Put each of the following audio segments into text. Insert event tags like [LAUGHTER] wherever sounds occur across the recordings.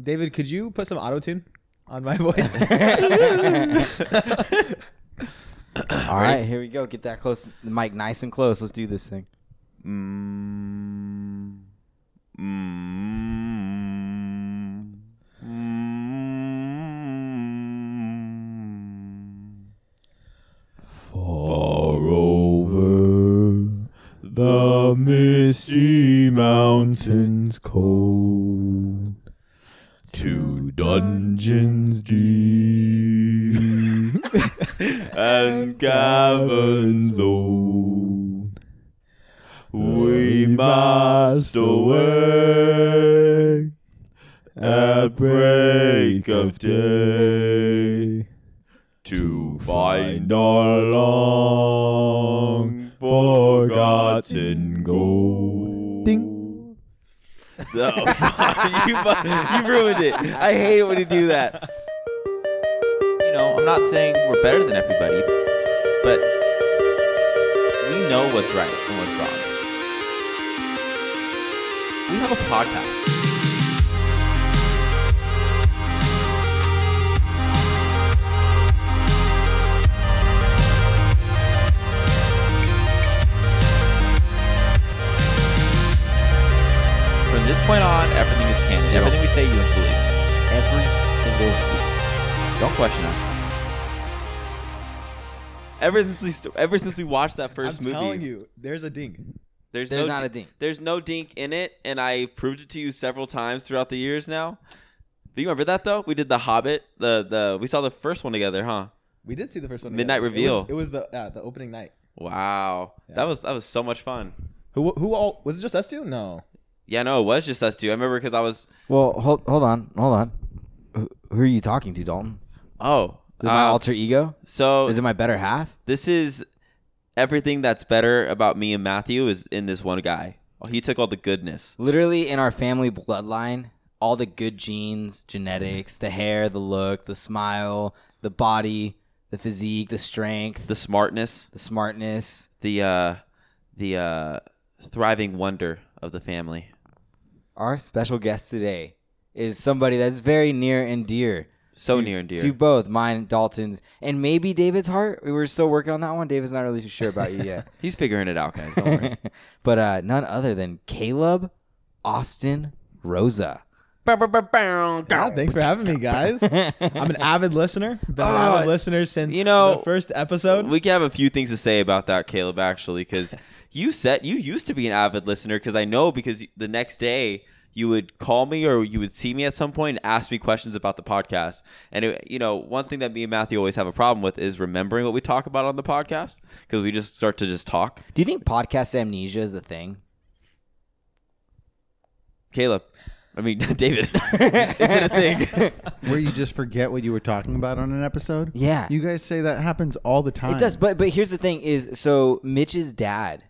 David, could you put some auto tune on my voice? [LAUGHS] All right, here we go. Get that close, the mic nice and close. Let's do this thing. Mm, mm, mm. Far over the misty mountains cold, to dungeons [LAUGHS] deep and caverns old, we must away at break of day to find our long forgotten gold. [LAUGHS] You, you ruined it. I hate it when you do that. You know, I'm not saying we're better than everybody, but we know what's right and what's wrong. We have a podcast. This point on, everything is canon. Everything we say, you must believe. Every single week. Don't question us. Ever since we st- ever since we watched that 1st I'm movie, telling you, there's a ding. there's, There's no not a di- dink. There's no dink in it, and I proved it to you several times throughout the years now. Do you remember that though? We did the Hobbit. The the we saw the first one together, huh? We did see the first one. Midnight together. Reveal. It was, it was the yeah, the opening night. Wow, that was that was so much fun. Who who all was it? Just us two? No. Yeah, no, it was just us two. I remember because I was Well, hold hold on, hold on. Who, who are you talking to, Dalton? oh, Is it my uh, alter ego? so Is it my better half? this is everything that's better about me and Matthew is in this one guy. He took all the goodness. Literally in our family bloodline, all the good genes, genetics, the hair, the look, the smile, the body, the physique, the strength, the smartness, the smartness. the uh, the uh, thriving wonder of the family. Our special guest today is somebody that's very near and dear. So to- near and dear. To both mine, Dalton's, and maybe David's heart. We were still working on that one. David's not really sure about you yet. [LAUGHS] He's figuring it out, guys. Don't worry. [LAUGHS] but uh, none other than Caleb Austin Rosa. Yeah, thanks for having me, guys. I'm an avid listener. Been an Oh, avid listener since you know, the first episode. we can have a few things to say about that, Caleb. Actually, because [LAUGHS] you said you used to be an avid listener. Because I know because the next day you would call me or you would see me at some point and ask me questions about the podcast. And it, you know, one thing that me and Matthew always have a problem with is remembering what we talk about on the podcast because we just start to just talk. Do you think podcast amnesia is a thing? Caleb, I mean [LAUGHS] David, [LAUGHS] is it a thing? [LAUGHS] where you just forget what you were talking about on an episode. Yeah. You guys say that happens all the time. It does, but but here's the thing: is so Mitch's dad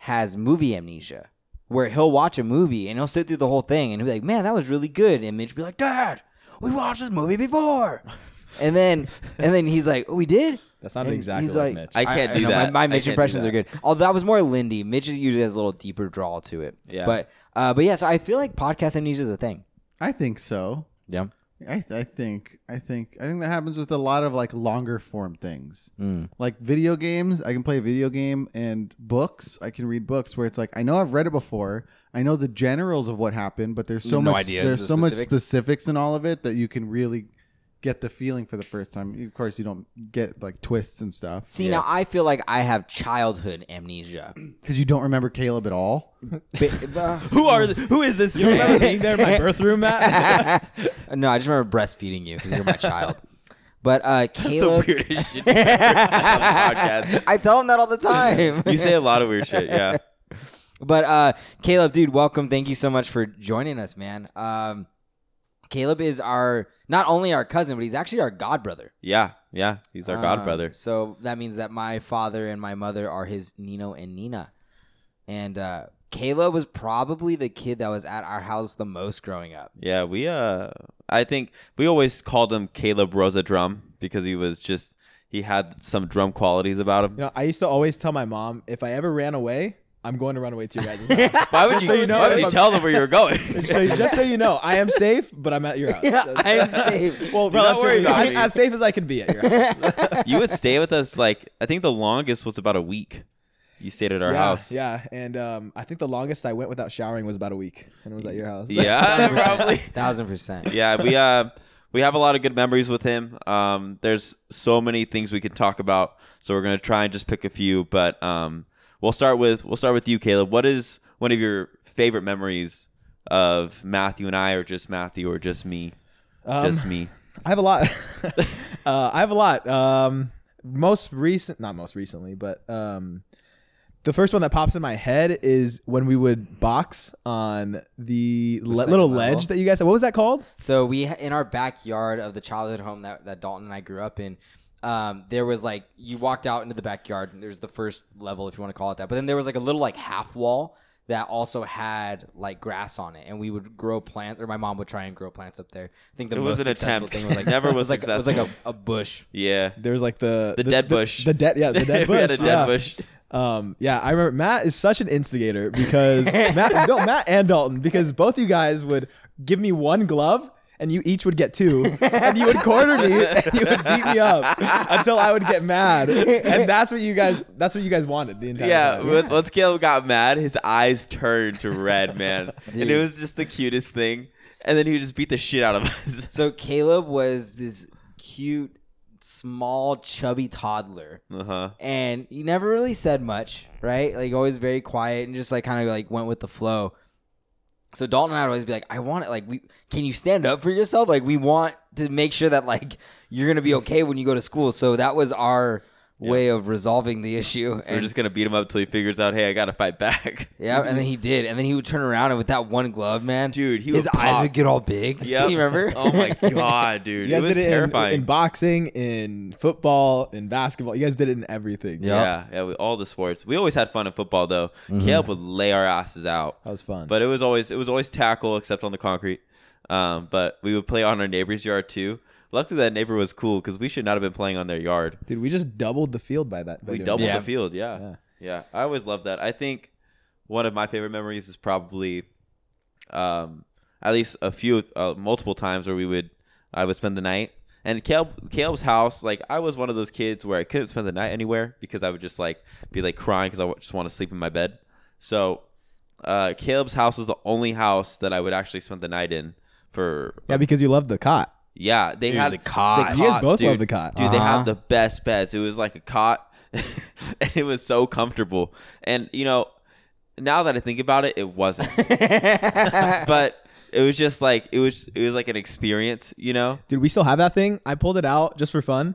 has movie amnesia, where he'll watch a movie and he'll sit through the whole thing and he'll be like, "Man, that was really good," and Mitch will be like, "Dad, we watched this movie before," [LAUGHS] and then and then he's like, oh, "We did." That's not And exactly he's like, like- Mitch. I can't do know, that. My, my Mitch impressions are good. Although that was more Lindy. Mitch usually has a little deeper drawl to it. Yeah. But uh, but yeah, so I feel like podcast amnesia is a thing. I think so. Yeah. I, I think I think I think that happens with a lot of like longer form things. Mm. Like video games, I can play a video game and books, I can read books where it's like I know I've read it before. I know the generals of what happened, but there's so No much there's the so much specifics. specifics in all of it that you can really get the feeling for the first time. Of course, you don't get like twists and stuff See, now I feel like I have childhood amnesia. [CLEARS THROAT] because you don't remember Caleb at all. But- [LAUGHS] uh, Who are th- who is this? you remember being there in my birth room, Matt? [LAUGHS] no, I just remember breastfeeding you because you're my child. But uh, That's the Caleb, weirdest shit you've ever said on the podcast. [LAUGHS] I tell him that all the time. You say a lot of weird shit, yeah. but uh, Caleb, dude, welcome. Thank you so much for joining us, man. Um, Caleb is our not only our cousin, but he's actually our god brother. Yeah, yeah. He's our god brother. So that means that my father and my mother are his Nino and Nina. And uh, Caleb was probably the kid that was at our house the most growing up. Yeah, we uh I think we always called him Caleb Rosa Drum because he was just he had some drum qualities about him. You know, I used to always tell my mom if I ever ran away, I'm going to run away to your guys' [LAUGHS] house. Why would Just you, so you know, why would if you tell them where you were going? [LAUGHS] so just so you know, I am safe, but I'm at your house. [LAUGHS] That's- I am safe. Well, Do not worry about as, me. as safe as I can be at your house. you would stay with us like I think the longest was about a week. You stayed at our yeah, house. yeah, and um, I think the longest I went without showering was about a week, and it was at your house. Yeah, probably. Thousand percent. Yeah, we uh we have a lot of good memories with him. Um, there's so many things we could talk about, so we're gonna try and just pick a few. But um, we'll start with we'll start with you, Caleb. What is one of your favorite memories of Matthew and I, or just Matthew, or just me? Um, just me. [LAUGHS] I have a lot. [LAUGHS] uh, I have a lot. Um, most recent, not most recently, but um, the first one that pops in my head is when we would box on the, le- little level? ledge that you guys. What was that called? So we in our backyard of the childhood home that, that Dalton and I grew up in. Um, there was like you walked out into the backyard and there's the first level if you want to call it that. But then there was like a little like half wall that also had like grass on it, and we would grow plants, or my mom would try and grow plants up there. I think the It was most an successful attempt. thing was like [LAUGHS] Never was like it was like a, a bush. Yeah. there was like the The dead bush. The, dead, yeah, the [LAUGHS] dead bush. we had a dead yeah. bush. Um, yeah, I remember Matt is such an instigator because Matt, no, Matt and Dalton, because both you guys would give me one glove and you each would get two, and you would corner me and you would beat me up until I would get mad, and that's what you guys, that's what you guys wanted the entire Yeah, time. once, once Caleb got mad, his eyes turned to red, man, and it was just the cutest thing. And then he would just beat the shit out of us. [LAUGHS] So Caleb was this cute, small, chubby toddler. Uh huh. and he never really said much, right? Like always very quiet and just like kind of like went with the flow. So Dalton and I would always be like, I want it. Like, we can you stand up for yourself? Like, we want to make sure that like you're gonna be okay when you go to school. So that was our way of resolving the issue. And, We're just gonna beat him up till he figures out, hey, I gotta fight back. [LAUGHS] yeah, and then he did, and then he would turn around and with that one glove, man, Dude, he his would eyes pop. would get all big. [LAUGHS] Yeah, you remember? [LAUGHS] Oh my god, dude, You it guys was did it in- terrifying. In, boxing, in football, in basketball. You guys did it in everything. Yeah. yeah, yeah, we, all the sports. We always had fun in football though. Caleb would lay our asses out, That was fun. but it was always it was always tackle except on the concrete. Um, but we would play on our neighbor's yard too. Luckily, that neighbor was cool because we should not have been playing on their yard. Dude, we just doubled the field by that. by We doing doubled that. The field. Yeah. Yeah. yeah, I always loved that. I think one of my favorite memories is probably, um, at least a few, uh, multiple times where we would, I would spend the night. And Caleb, Caleb's house, like I was one of those kids where I couldn't spend the night anywhere because I would just like be like crying because I just want to sleep in my bed. So, uh, Caleb's house was the only house that I would actually spend the night in for Yeah, because you loved the cot. Yeah, they Dude, had the cot. You guys cots, both dude. love the cot. Dude, they Uh-huh. had the best beds. It was like a cot, [LAUGHS] and it was so comfortable. And you know, now that I think about it, it wasn't. [LAUGHS] but it was just like it was. It was like an experience, you know. Dude, we still have that thing. I pulled it out just for fun,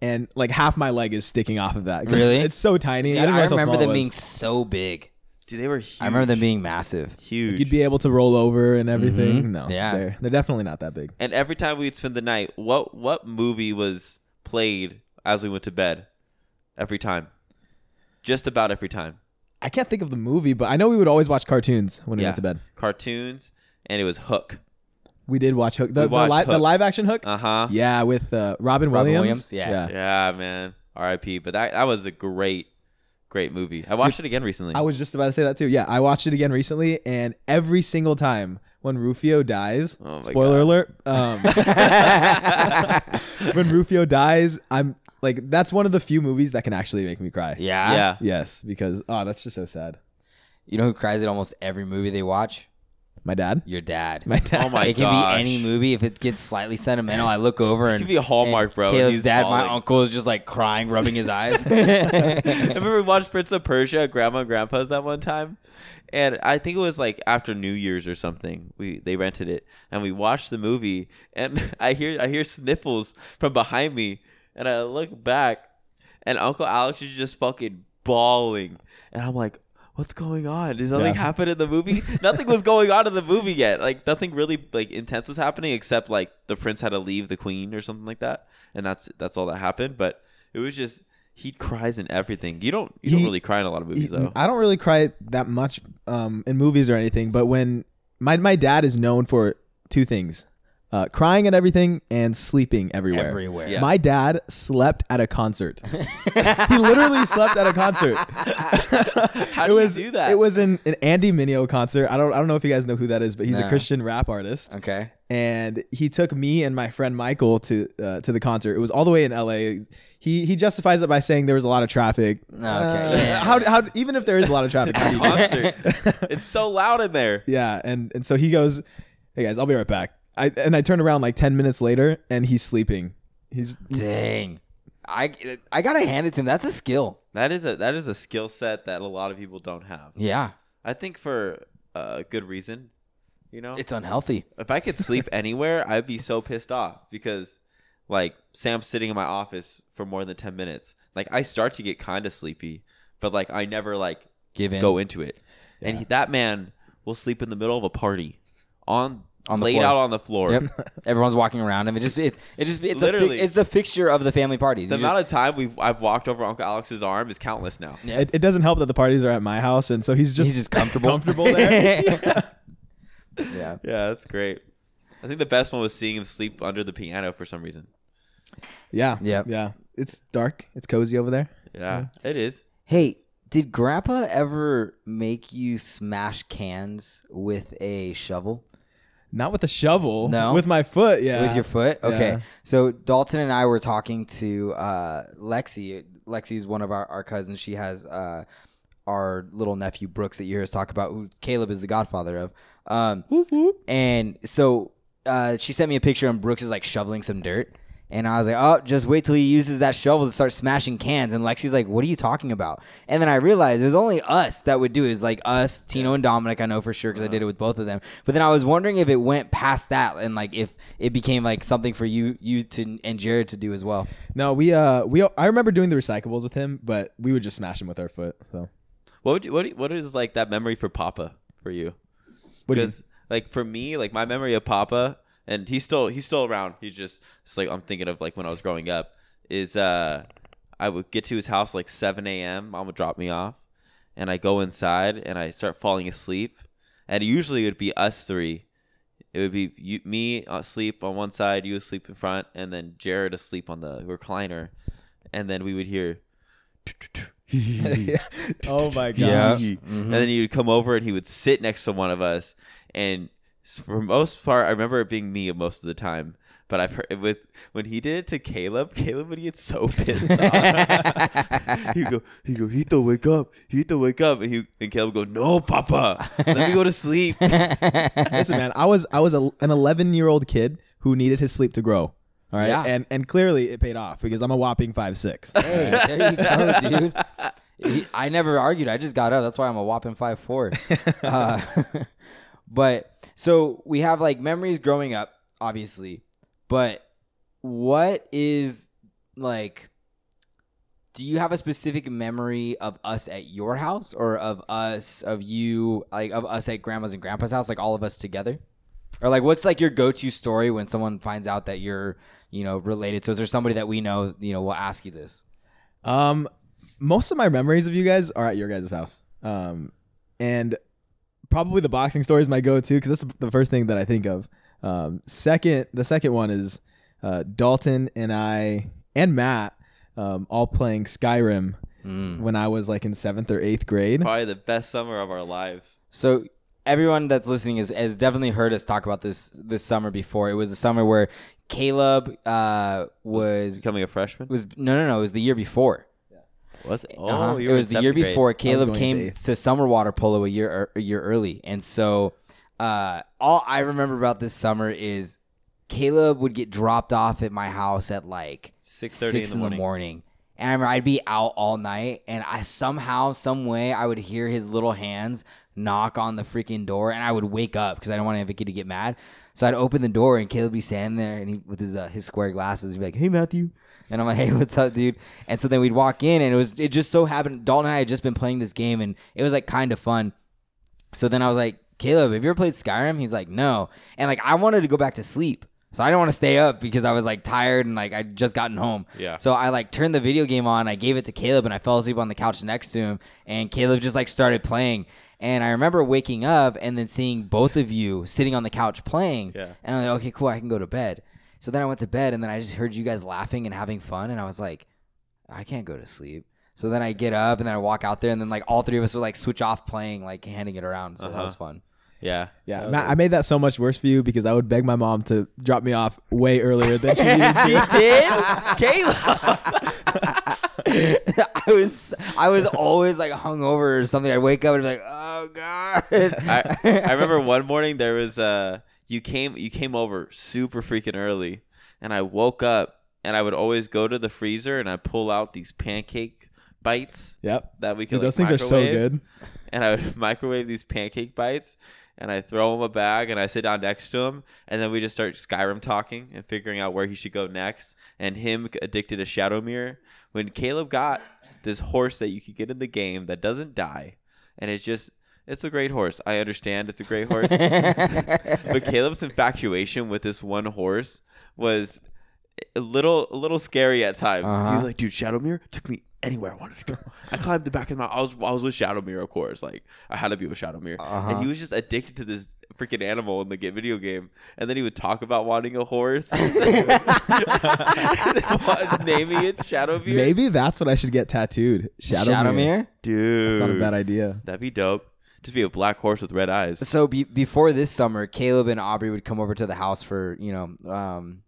and like half my leg is sticking off of that. [LAUGHS] Really? It's so tiny. Dude, I didn't I realize how remember small it them was. being so big. Dude, they were. Huge. I remember them being massive. huge. You'd be able to roll over and everything. Mhm. No, Yeah. they're they're definitely not that big. and every time we'd spend the night, what what movie was played as we went to bed? Every time, just about every time. I can't think of the movie, but I know we would always watch cartoons when we Yeah. went to bed. Cartoons, and it was Hook. We did watch Hook, the, the, watched li- the live action Hook. Uh huh. yeah, with uh, Robin, Robin Williams. Williams, yeah. Yeah, man. R.I.P. But that that was a great, great movie. I watched it again recently. I was just about to say that too. Yeah, I watched it again recently, and every single time when Rufio dies, Oh spoiler God. alert, um, [LAUGHS] when Rufio dies, I'm like, that's one of the few movies that can actually make me cry. Yeah. yeah. Yes, because oh, that's just so sad. You know who cries at almost every movie they watch? My dad. Your dad. My dad. Oh my god! it can gosh. be any movie. If it gets slightly sentimental, I look over and could be a Hallmark, and bro, Caleb's he's dad, my bawling. uncle, is just like crying, rubbing his eyes. I [LAUGHS] remember we watched Prince of Persia at Grandma and Grandpa's that one time. And I think it was like after New Year's or something. We they rented it and we watched the movie and [LAUGHS] I hear I hear sniffles from behind me and I look back and Uncle Alex is just fucking bawling. And I'm like, What's going on? Did something Yeah. happen in the movie? nothing was going on in the movie yet. Like nothing really like intense was happening except like the prince had to leave the queen or something like that. And that's that's all that happened. But it was just he cries in everything. You don't you don't really cry in a lot of movies though. I don't really cry that much um, in movies or anything, but when my my dad is known for two things: uh, crying and everything, and sleeping everywhere. Everywhere. Yeah. My dad slept at a concert. [LAUGHS] he literally slept at a concert. How [LAUGHS] it do was you do that? It was an, an Andy Mineo concert. I don't I don't know if you guys know who that is, but he's No. a Christian rap artist. Okay. And he took me and my friend Michael to uh, to the concert. It was all the way in LA. He he justifies it by saying there was a lot of traffic. Okay, Uh, yeah. How how even if there is a lot of traffic, how do you do that? concert. [LAUGHS] it's so loud in there. Yeah, and and so he goes, "Hey guys, I'll be right back." I and I turn around like ten minutes later, and he's sleeping. He's Dang. I I gotta hand it to him. That's a skill. That is a that is a skill set that a lot of people don't have. Yeah. I think for a good reason. You know, It's unhealthy. if I could sleep [LAUGHS] anywhere, I'd be so pissed off because, like, Sam's sitting in my office for more than ten minutes. Like, I start to get kind of sleepy, but like I never like Give in. go into it. And he, that man will sleep in the middle of a party on On the laid floor. out on the floor. Yep. [LAUGHS] Everyone's walking around him. It just it, it just it's Literally. a fi- it's a fixture of the family parties. The You amount just- of time we've I've walked over Uncle Alex's arm is countless now. Yeah. it, it doesn't help that the parties are at my house, and so he's just he's just comfortable. comfortable there. [LAUGHS] yeah. [LAUGHS] Yeah, that's great. I think the best one was seeing him sleep under the piano for some reason. yeah, Yep. yeah. It's dark. It's cozy over there. Yeah, it is. Hey, did Grandpa ever make you smash cans with a shovel? Not with a shovel. No? with my foot. Yeah, With your foot? Okay. Yeah. So Dalton and I were talking to uh, Lexi. is one of our, our cousins. She has uh, our little nephew Brooks that you hear us talk about, who Caleb is the godfather of. Um, and so uh, she sent me a picture, and Brooks is like shoveling some dirt. And I was like, oh, just wait till he uses that shovel to start smashing cans. And Lexi's like, what are you talking about? And then I realized it was only us that would do it. It was like us, Tino and Dominic, I know for sure because I did it with both of them. But then I was wondering if it went past that and like if it became like something for you you to and Jared to do as well. No, we uh we I remember doing the recyclables with him, but we would just smash him with our foot. So What would you, what you- what is like that memory for Papa for you? What do you- Because like for me, like my memory of Papa, and he's still he's still around. He's just it's like I'm thinking of like when I was growing up. Is uh I would get to his house like 7 a.m. Mom would drop me off, and I go inside and I start falling asleep. And usually it would be us three. It would be you, me uh, asleep on one side, you asleep in front, and then Jared asleep on the recliner. And then we would hear [LAUGHS] [LAUGHS] oh my god. Yeah. Mm-hmm. Mm-hmm. and then he would come over and he would sit next to one of us and s- for most part i remember it being me most of the time but i've heard with when he did it to caleb [LAUGHS] caleb would get so pissed off [LAUGHS] he'd go he'd go hito wake up hito wake up and, he, and caleb would go no papa let me go to sleep [LAUGHS] Listen, man, I was I was a, an 11 year old kid who needed his sleep to grow. All right, Yeah. and and clearly it paid off because I'm a whopping five six. Hey, there you go, dude. He- I never argued. I just got up. That's why I'm a whopping five four. Uh, but so we have like memories growing up, obviously. But what is like? Do you have a specific memory of us at your house, or of us, of you, like of us at grandma's and grandpa's house, like all of us together? Or like, what's like your go-to story when someone finds out that you're, you know, related so is there somebody that we know, you know, will ask you this? Um, most of my memories of you guys are at your guys' house. Um, and probably the boxing story is my go-to because that's the first thing that I think of. Um, second, the second one is uh, Dalton and I and Matt um, all playing Skyrim when I was like in seventh or eighth grade. probably the best summer of our lives So everyone that's listening has, has definitely heard us talk about this this summer before. It was the summer where Caleb uh, was becoming a freshman was no no no it was the year before. Was it oh Uh-huh. you it was the year grade. before Caleb came into eighth. to summer water polo a year er, a year early, and so uh, all I remember about this summer is Caleb would get dropped off at my house at like 6:30 six in the morning. And I remember I'd be out all night, and I somehow, some way, I would hear his little hands knock on the freaking door, and I would wake up because I don't want to kid to get mad. So I'd open the door, and Caleb would be standing there, and he with his uh, his square glasses, he'd be like, "Hey, Matthew," and I'm like, "Hey, what's up, dude?" And so then we'd walk in, and it was it just so happened Dalton and I had just been playing this game, and it was like kind of fun. So then I was like, Caleb, have you ever played Skyrim? He's like, no. And like, I wanted to go back to sleep. So I didn't want to stay up because I was like tired and like I'd just gotten home. Yeah. So I like turned the video game on. I gave it to Caleb and I fell asleep on the couch next to him. And Caleb just like started playing. And I remember waking up and then seeing both of you sitting on the couch playing. Yeah. And I'm like, okay, cool, I can go to bed. So then I went to bed and then I just heard you guys laughing and having fun. And I was like, I can't go to sleep. So then I get up and then I walk out there and then like all three of us would like switch off playing, like handing it around. So that Uh-huh. was fun. Yeah. Yeah, Matt, I made that so much worse for you because I would beg my mom to drop me off way earlier than she needed to. [LAUGHS] You did, Caleb. [LAUGHS] I was I was always like hungover or something. I'd wake up and be like, oh god. I, I remember one morning there was uh you came you came over super freaking early and I woke up and I would always go to the freezer and I pull out these pancake bites Yep. that we could Dude, those like, things are so good. and I would [LAUGHS] microwave these pancake bites and I throw him a bag and I sit down next to him and then we just start Skyrim talking and figuring out where he should go next and him addicted to Shadowmere when Caleb got this horse that you could get in the game that doesn't die and it's just it's a great horse. I understand it's a great horse. [LAUGHS] but Caleb's infatuation with this one horse was a little a little scary at times. He Uh-huh. was like, dude, Shadowmere took me anywhere I wanted to go. I climbed the back of my. I was I was with Shadowmere, of course. Like I had to be with Shadowmere. Uh-huh. And he was just addicted to this freaking animal in the video game. And then he would talk about wanting a horse. [LAUGHS] [LAUGHS] naming it Shadowmere. Maybe that's what I should get tattooed. Shadowmere. Shadowmere? Dude. That's not a bad idea. That'd be dope. Just be a black horse with red eyes. So be- before this summer, Caleb and Aubrey would come over to the house for you know um,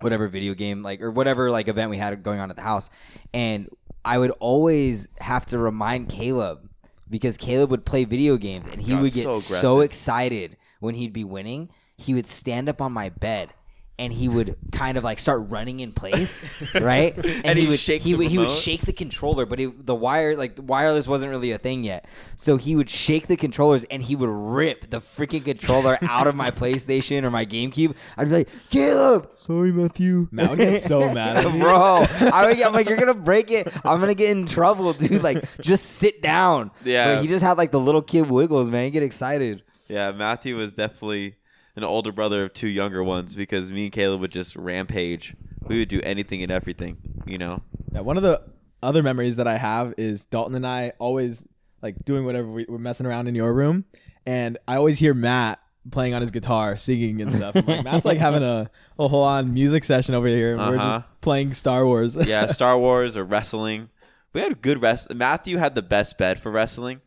whatever video game like or whatever like event we had going on at the house, and I would always have to remind Caleb because Caleb would play video games and he God, would get so so, excited when he'd be winning. He would stand up on my bed. And he would kind of like start running in place, [LAUGHS] right? And he he'd shake he the would he would shake the controller, but it, the wire like the wireless wasn't really a thing yet. So he would shake the controllers and he would rip the freaking controller [LAUGHS] out of my PlayStation or my GameCube. I'd be like, Caleb, Sorry, Matthew. Matt would get so [LAUGHS] mad at bro. I would, I'm like, you're gonna break it. I'm gonna get in trouble, dude. Like, just sit down. Yeah. But he just had like the little kid wiggles, man. You get excited. Yeah, Matthew was definitely an older brother of two younger ones because me and Caleb would just rampage. We would do anything and everything, you know. Yeah, one of the other memories that I have is Dalton and I always like doing whatever we, we're messing around in your room, and I always hear Matt playing on his guitar, singing and stuff. I'm like Matt's like having a, a whole on music session over here. and We're Uh-huh. just playing Star Wars. [LAUGHS] Yeah, Star [LAUGHS] Wars or wrestling. We had a good rest. Matthew had the best bed for wrestling,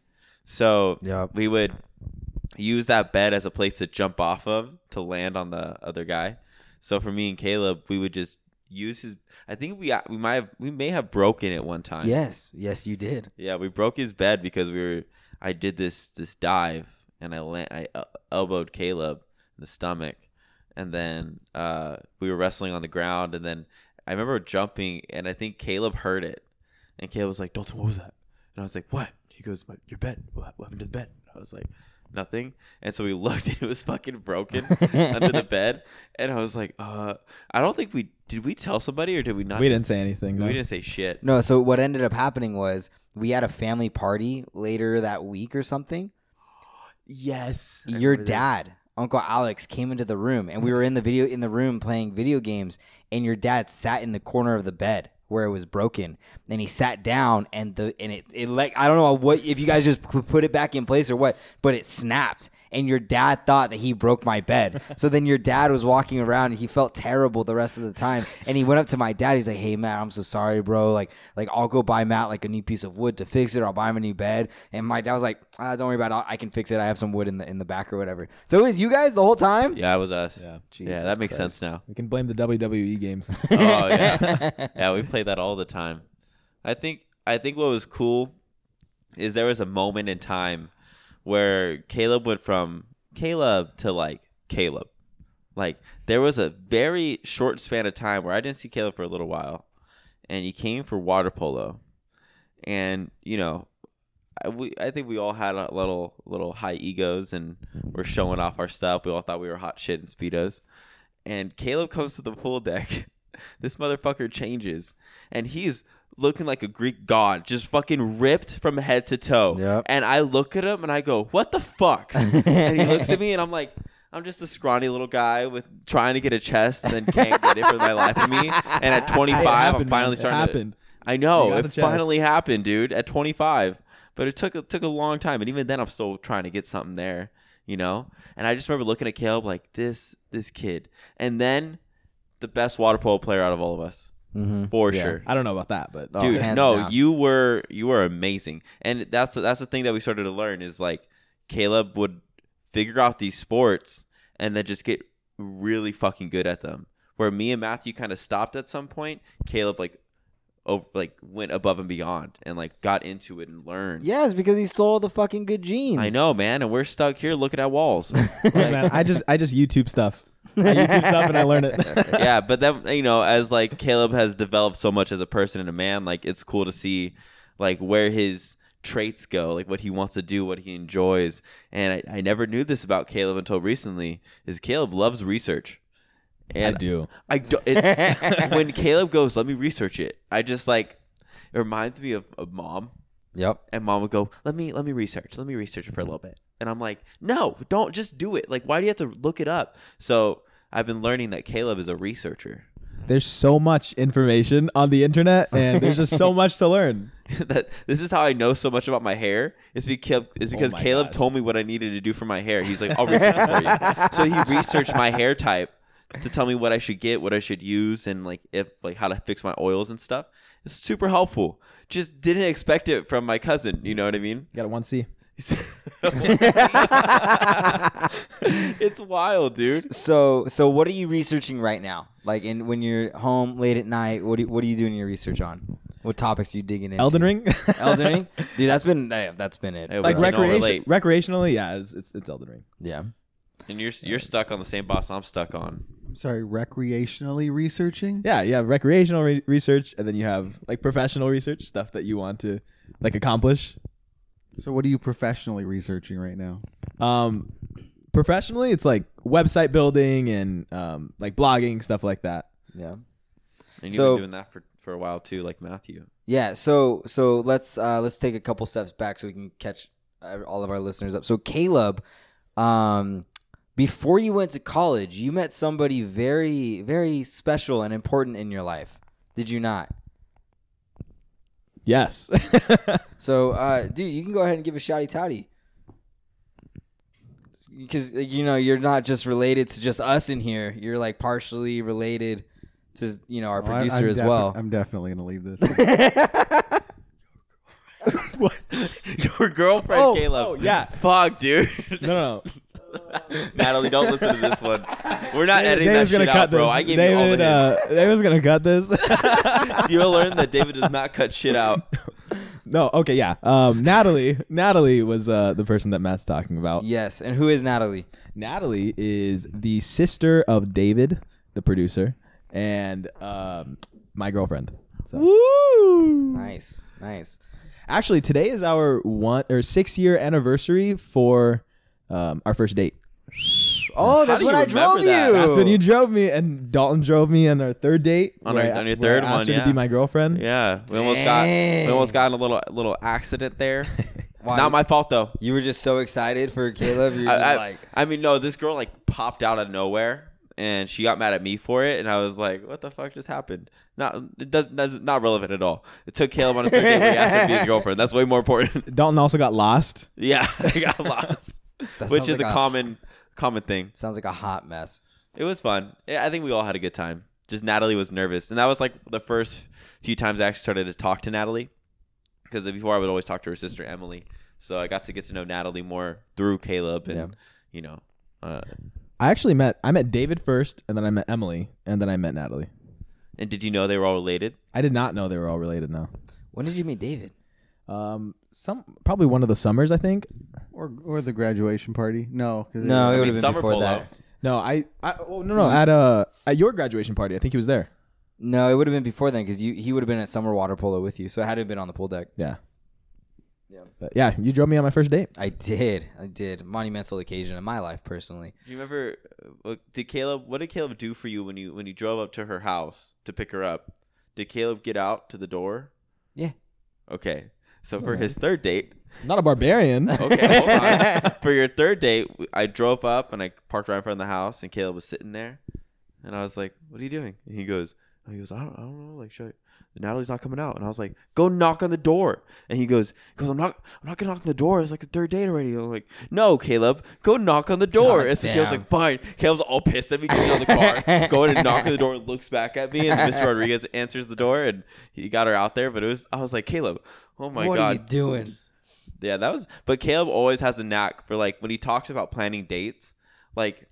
so Yep. we would use that bed as a place to jump off of to land on the other guy. So for me and Caleb, we would just use his. I think we we might have we may have broken it one time. Yes, yes, you did. Yeah, we broke his bed because we were. I did this this dive and I land, I uh, elbowed Caleb in the stomach, and then uh, we were wrestling on the ground, and then I remember jumping, and I think Caleb heard it, and Caleb was like, "Dalton, what was that?" And I was like, "What?" He goes, "Your bed. What, what happened to the bed?" I was like, "Nothing." And so we [LAUGHS] looked, and it was fucking broken under the [LAUGHS] bed, and I was like, "Uh, I don't think we did. We tell somebody or did we not? we didn't say anything. We no. didn't say shit." No, so what ended up happening was we had a family party later that week or something. Yes. Your remember this. dad uncle alex came into the room and we were in the video in the room playing video games and your dad sat in the corner of the bed where it was broken. And he sat down and the and it, it like i don't know what if you guys just put it back in place or what but it snapped and your dad thought that he broke my bed so then your dad was walking around and he felt terrible the rest of the time and he went up to my dad he's like hey matt i'm so sorry bro like like i'll go buy matt like a new piece of wood to fix it or i'll buy him a new bed and my dad was like ah, don't worry about it i can fix it i have some wood in the in the back or whatever so it was you guys the whole time Yeah, it was us. Yeah. yeah, that makes Christ. sense now. We can blame the WWE games. [LAUGHS] [LAUGHS] Oh yeah, yeah, we played that all the time. I think I think what was cool is there was a moment in time where Caleb went from Caleb to like Caleb. Like there was a very short span of time where I didn't see Caleb for a little while, and he came for water polo, and you know. I, we, I think we all had a little little high egos and we're showing off our stuff. We all thought we were hot shit in speedos, and Caleb comes to the pool deck. [LAUGHS] this motherfucker changes, and he's looking like a Greek god, just fucking ripped from head to toe. Yep. And I look at him and I go, "What the fuck?" [LAUGHS] and he looks at me and I'm like. I'm just a scrawny little guy with trying to get a chest and then can't get it for my life of me. And at [LAUGHS] 25, I'm finally man. It happened. to. I know it finally happened, dude. At 25, but it took it took a long time, and even then, I'm still trying to get something there, you know. And I just remember looking at Caleb like this this kid, and then the best water polo player out of all of us, Mm-hmm. for Yeah. sure. I don't know about that, but Oh, Dude, hands no, down. you were you were amazing, and that's that's the thing that we started to learn is like Caleb would figure out these sports and then just get really fucking good at them. Where me and Matthew kind of stopped at some point, Caleb like over like went above and beyond and like got into it and learned. Yes, because he stole the fucking good genes. I know, man, and we're stuck here looking at walls. [LAUGHS] Look, man, I just I just YouTube stuff. YouTube stuff and I learn it. [LAUGHS] yeah, but then you know, as like Caleb has developed so much as a person and a man, like it's cool to see like where his traits go, like what he wants to do, what he enjoys. And I, I never knew this about Caleb until recently. Is Caleb loves research. And I do. I do, it's, [LAUGHS] when Caleb goes, let me research it. I just like it reminds me of, of mom Yep. and mom would go let me let me research let me research it for a mm-hmm. little bit. And i'm like no don't just do it. Like why do you have to look it up? So i've been learning that caleb is a researcher. There's so much information on the internet, and there's just so much to learn. [LAUGHS] that this is how i know so much about my hair is oh because is because Oh caleb gosh. told me what i needed to do for my hair. He's like i'll research for you. [LAUGHS] So he researched my hair type to tell me what i should get what i should use and like if like how to fix my oils and stuff. It's super helpful just didn't expect it from my cousin you know what i mean Got a one C. [LAUGHS] it's wild, dude. So, so what are you researching right now? Like, in when you're home late at night, what do you, what are you doing your research on? What topics are you digging into? Elden Ring. [LAUGHS] Elden Ring, dude. That's been [LAUGHS] eh, that's been it. Hey, like we don't recreation, relate. recreationally, yeah, it's, it's it's Elden Ring. Yeah. And you're you're stuck on the same boss I'm stuck on. I'm sorry, recreationally researching. Yeah, you have recreational re- research, and then you have like professional research stuff that you want to like accomplish. So, what are you professionally researching right now? Um, professionally, it's like website building and um, like blogging stuff like that. Yeah. And you've So- been doing that for, for a while too, like Matthew. Yeah. So so let's uh, let's take a couple steps back so we can catch uh, all of our listeners up. So Caleb, um, before you went to college, you met somebody very very special and important in your life. Did you not? Yes. [LAUGHS] So, uh, dude, you can go ahead and give a shouty touty. Because you know you're not just related to just us in here. You're like partially related to you know our I- producer I'm as defi- well. I'm definitely gonna leave this. what? [LAUGHS] Your girlfriend, Oh, Caleb. oh, yeah. Fuck, dude. no, no, no. [LAUGHS] [LAUGHS] Natalie, don't listen to this one. We're not editing David's that shit cut out, bro. I gave David, you all the uh, [LAUGHS] David's gonna cut this. [LAUGHS] You'll learn that David does not cut shit out. no, okay, yeah. Um, Natalie, Natalie was uh, the person that Matt's talking about. yes, and who is Natalie? Natalie is the sister of David, the producer, and um, my girlfriend. So. Nice, nice. Actually, today is our one or six year anniversary for um, our first date. Oh, that's when I drove that? you. That's when you drove me, and Dalton drove me on our third date. On where our- I- on your where I third asked one, her yeah. to be my girlfriend. Yeah, we almost got we Dang. almost got in a little little accident there. [LAUGHS] Why? Not my fault though. You were just so excited for Caleb. You're I, just I, like, I mean, no, this girl like popped out of nowhere, and she got mad at me for it, and I was like, "What the fuck just happened?" Not it does that's not relevant at all. It took Caleb on a third date where he asked her to be his [LAUGHS] girlfriend. That's way more important. Dalton also got lost. [LAUGHS] yeah, I got lost, That which sounds is like a a- common common thing. sounds like a hot mess. It was fun. I think we all had a good time. Just Natalie was nervous, and that was like the first few times I actually started to talk to Natalie. Because before I would always talk to her sister Emily, so I got to get to know Natalie more through Caleb, and Yeah. you know, uh, I actually met I met David first, and then I met Emily, and then I met Natalie. and did you know they were all related? I did not know they were all related. Now, When did you meet David? Um, some probably one of the summers, I think. or or the graduation party? No, 'cause No, it- it would have been summer before polo. that. No, I, I oh, no no at uh at your graduation party. I think he was there. No, it would have been before then because you he would have been at summer water polo with you, so it had to have been on the pool deck. Yeah. Yeah. But yeah, you drove me on my first date. I did, I did. Monumental occasion in my life personally. Do you remember? uh, Did Caleb? What did Caleb do for you when you when you drove up to her house to pick her up? Did Caleb get out to the door? Yeah. Okay. So for his third date, Not a barbarian. [LAUGHS] okay, hold on. [LAUGHS] For your third date, I drove up and I parked right in front of the house, and Caleb was sitting there, and I was like, "What are you doing?" And he goes, And he goes, I don't, I don't know, like, should I, Natalie's not coming out, and I was like, go knock on the door. And he goes, he goes, I'm not, I'm not gonna knock on the door. It's like the third date already. I'm like, no, Caleb, go knock on the door. God and so Caleb's like, fine. Caleb's all pissed at me, getting out of the car, [LAUGHS] going and knocking on the door, and looks back at me, and Mr. Rodriguez answers the door, and he got her out there. But it was, I was like, Caleb, oh my what god, what are you doing? yeah, that was. But Caleb always has a knack for like when he talks about planning dates. Like,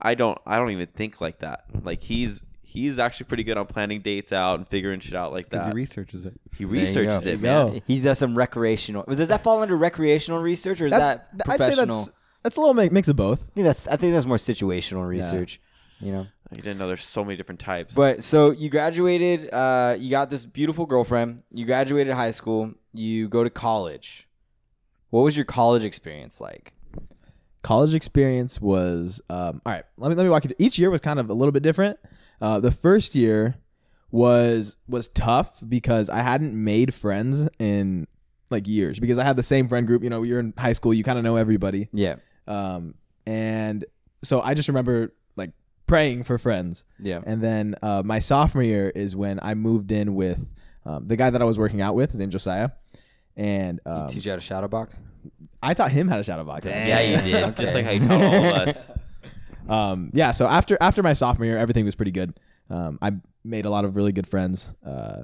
I don't, I don't even think like that. Like he's he's actually pretty good on planning dates out and figuring shit out like that. he researches it. he researches it, There man. He does some recreational. Does that fall under recreational research or is that, That- I'd say that's that's a little mi- mix of both. I think that's I think that's more situational research. You know. I didn't know there's so many different types. But so you graduated, uh, you got this beautiful girlfriend. You graduated high school. You go to college. What was your college experience like? college experience was um, all right. Let me let me walk you. Through. Each year was kind of a little bit different. Uh, the first year was was tough because I hadn't made friends in like years because I had the same friend group. You know, you're in high school, you kind of know everybody, Yeah, um, and so I just remember like praying for friends. yeah. And then uh, my sophomore year is when I moved in with um, the guy that I was working out with. His name's Josiah, and um, Teach you how to shadow box. I taught him how to shadow box. yeah, you did. [LAUGHS] Just like how you [LAUGHS] taught all of us. Um, yeah. So after after my sophomore year, everything was pretty good. Um, I made a lot of really good friends, uh,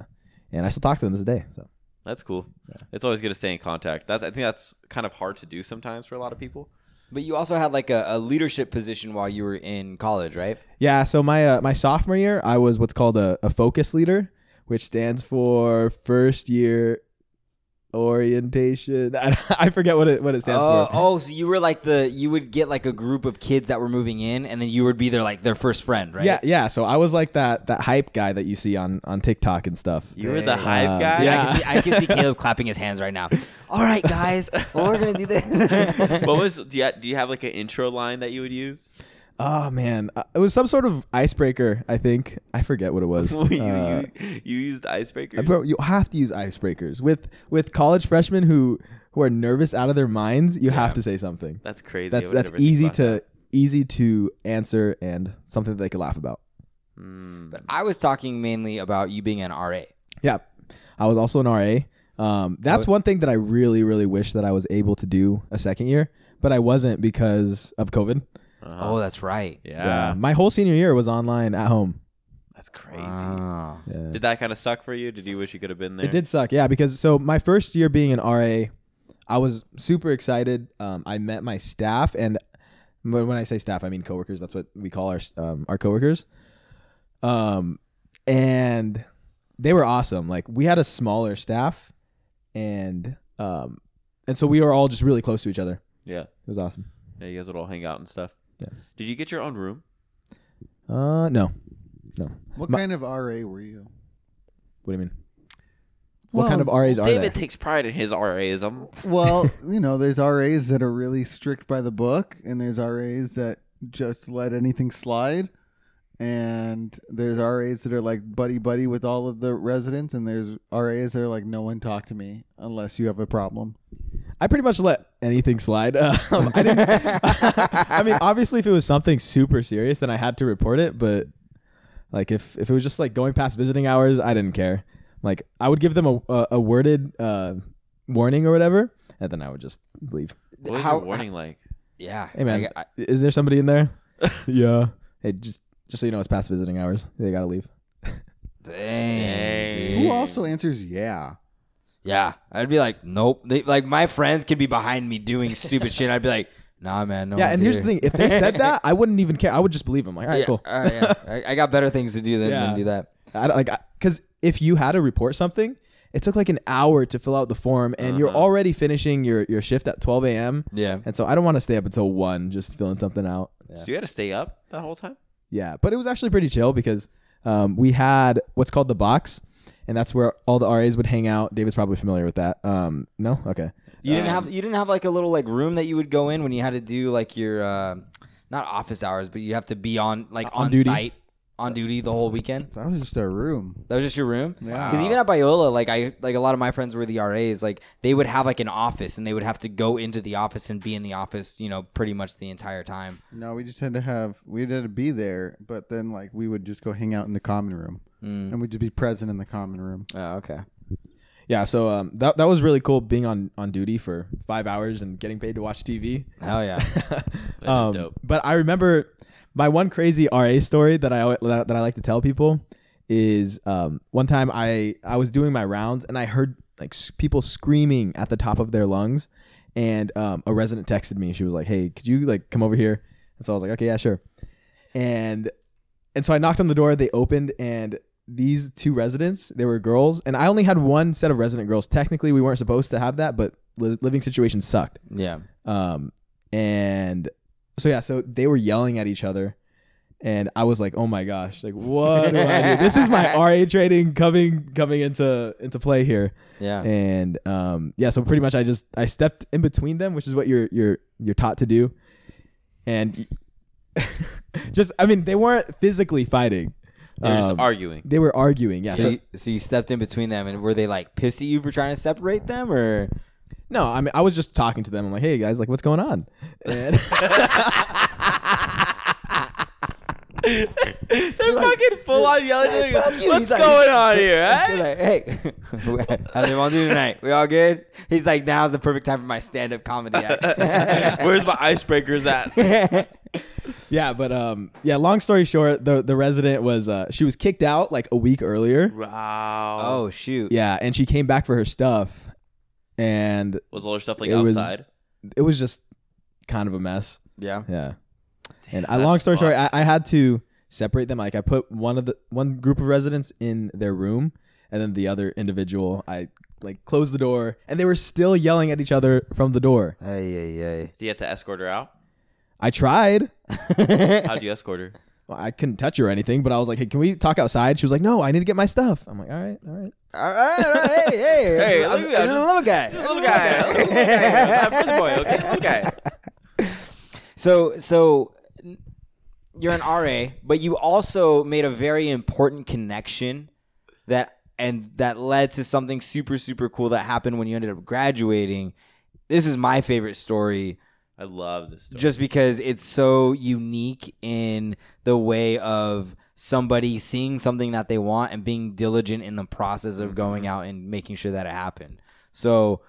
and I still talk to them this day. So That's cool. It's always good to stay in contact. That's I think that's kind of hard to do sometimes for a lot of people. But you also had like a, a leadership position while you were in college, right? yeah. So my uh, my sophomore year, I was what's called a, a focus leader, which stands for first year orientation. [LAUGHS] I, I forget what it what it stands oh, for. oh, so you were like the you would get like a group of kids that were moving in, and then you would be their like their first friend, right? Yeah, yeah. So I was like that that hype guy that you see on on TikTok and stuff. You were the hype Um, guy. Dude, Yeah. I can see I can see [LAUGHS] Caleb clapping his hands right now. All right, guys, well, we're gonna do this. [LAUGHS] what was do you, do you have like an intro line that you would use? Oh man, uh, it was some sort of icebreaker. I think I forget what it was. [LAUGHS] you, Uh, you, you used icebreakers. Bro, you have to use icebreakers with with college freshmen who who are nervous out of their minds. You have to say something. That's crazy. That's that's easy to that. easy to answer and something that they can laugh about. Mm. but I was talking mainly about you being an RA. Yeah, I was also an RA. Um, that's one thing that I really really wish that I was able to do a second year, but I wasn't because of COVID. Uh-huh. Oh, that's right. yeah. my whole senior year was online at home. That's crazy. Oh. Yeah. Did that kind of suck for you? Did you wish you could have been there? It did suck, yeah, because so my first year being an RA, I was super excited. Um, I met my staff, and when when I say staff, I mean coworkers. That's what we call our um, our coworkers. Um, and they were awesome. Like we had a smaller staff, and um, and so we were all just really close to each other. Yeah. It was awesome. Yeah, you guys would all hang out and stuff. Yeah. Did you get your own room? Uh, no, no. What My- kind of RA were you? What do you mean? What kind of Well, RAs are David there? takes pride in his RAism. Well, [LAUGHS] you know, there's RAs that are really strict by the book, and there's RAs that just let anything slide. And there's RAs that are like buddy buddy with all of the residents, and there's RAs that are like no one talk to me unless you have a problem. I pretty much let anything slide. [LAUGHS] Um, I didn't. [LAUGHS] I mean, obviously, if it was something super serious, then I had to report it. But like, if if it was just like going past visiting hours, I didn't care. Like, I would give them a a, a worded uh, warning or whatever, and then I would just leave. What was How- your warning like? Yeah. Hey man, I- I- is there somebody in there? [LAUGHS] yeah. Hey, just just so you know, it's past visiting hours. They gotta leave. dang. Dang. Who also answers yeah? Yeah, I'd be like, nope. They, like my friends could be behind me doing stupid shit. I'd be like, nah, man. No yeah, one's and here's here. the thing: if they said that, I wouldn't even care. I would just believe them. Like, all right, yeah, cool. all right, yeah. I, I got better things to do than, Yeah. than do that. I don't, like because if you had to report something, it took like an hour to fill out the form, and you're Uh-huh. already finishing your your shift at 12 a.m. Yeah. And so I don't want to stay up until one just filling something out. So you had to stay up that whole time? Yeah, but it was actually pretty chill because um, we had what's called the box, and that's where all the RAs would hang out. David's probably familiar with that. Um, no, okay. You didn't Um, have you didn't have like a little like room that you would go in when you had to do like your uh, not office hours, but you have to be on like On on, duty. site on duty the whole weekend. That was just a room. That was just your room. Yeah. Because even at Biola, like I like a lot of my friends were the RAs. Like they would have like an office, and they would have to go into the office and be in the office, you know, pretty much the entire time. No, we just had to have we had to be there, but then like we would just go hang out in the common room. Mm. and we'd just be present in the common room. Oh, okay. Yeah, so um, that that was really cool being on on duty for five hours and getting paid to watch TV. Hell yeah. [LAUGHS] is um, dope. But I remember my one crazy RA story that I that, that I like to tell people is um, one time I I was doing my rounds and I heard like s- people screaming at the top of their lungs, and um, a resident texted me. She was like, "Hey, could you like come over here?" And so I was like, "Okay, yeah, sure." And and so I knocked on the door. They opened and. These two residents, they were girls, and I only had one set of resident girls. Technically, we weren't supposed to have that, but li- living situations sucked. Yeah. Um, and so yeah, so they were yelling at each other, and I was like, oh my gosh, like what do I do? This is my [LAUGHS] RA training coming coming into into play here, Yeah. and um, yeah, so pretty much I just I stepped in between them, which is what you're you're you're taught to do, and [LAUGHS] just I mean they weren't physically fighting, They're just Um, arguing. they were arguing. Yeah, So, so, you, so you stepped in between them, and were they like pissed at you for trying to separate them, or no, I mean I was just talking to them. I'm like, hey guys, like what's going on? And [LAUGHS] [LAUGHS] They're fucking full on yelling. at fuck you. you. What's He's like- going on [LAUGHS] here? He's eh? like, hey, [LAUGHS] how's everyone doing tonight? We all good? He's like, now's the perfect time for my stand-up comedy act. [LAUGHS] Where's my icebreakers at? Yeah, but um, yeah. Long story short, the the resident was uh, she was kicked out like a week earlier. Wow. oh shoot! Yeah, and she came back for her stuff, and Was all her stuff like it was it was just kind of a mess. Yeah. Yeah, and I, long story short. I, I had to separate them. Like I put one of the one group of residents in their room, and then the other individual, I like closed the door, and they were still yelling at each other from the door. Ay, ay, ay. Do you have to escort her out? I tried. [LAUGHS] How'd you escort her? Well, I couldn't touch her or anything, but I was like, "Hey, can we talk outside?" She was like, "No, I need to get my stuff." I'm like, "All right, all right." All right, all right, hey, hey, [LAUGHS] Hey, I'm, look at that. I'm a little guy. Little guy. [LAUGHS] Little guy. I'm the boy, okay? Little guy. So, so n- you're an RA, but you also made a very important connection that and that led to something super super cool that happened when you ended up graduating. This is my favorite story I love this story. just because it's so unique in the way of somebody seeing something that they want and being diligent in the process of mm-hmm. going out and making sure that it happened. So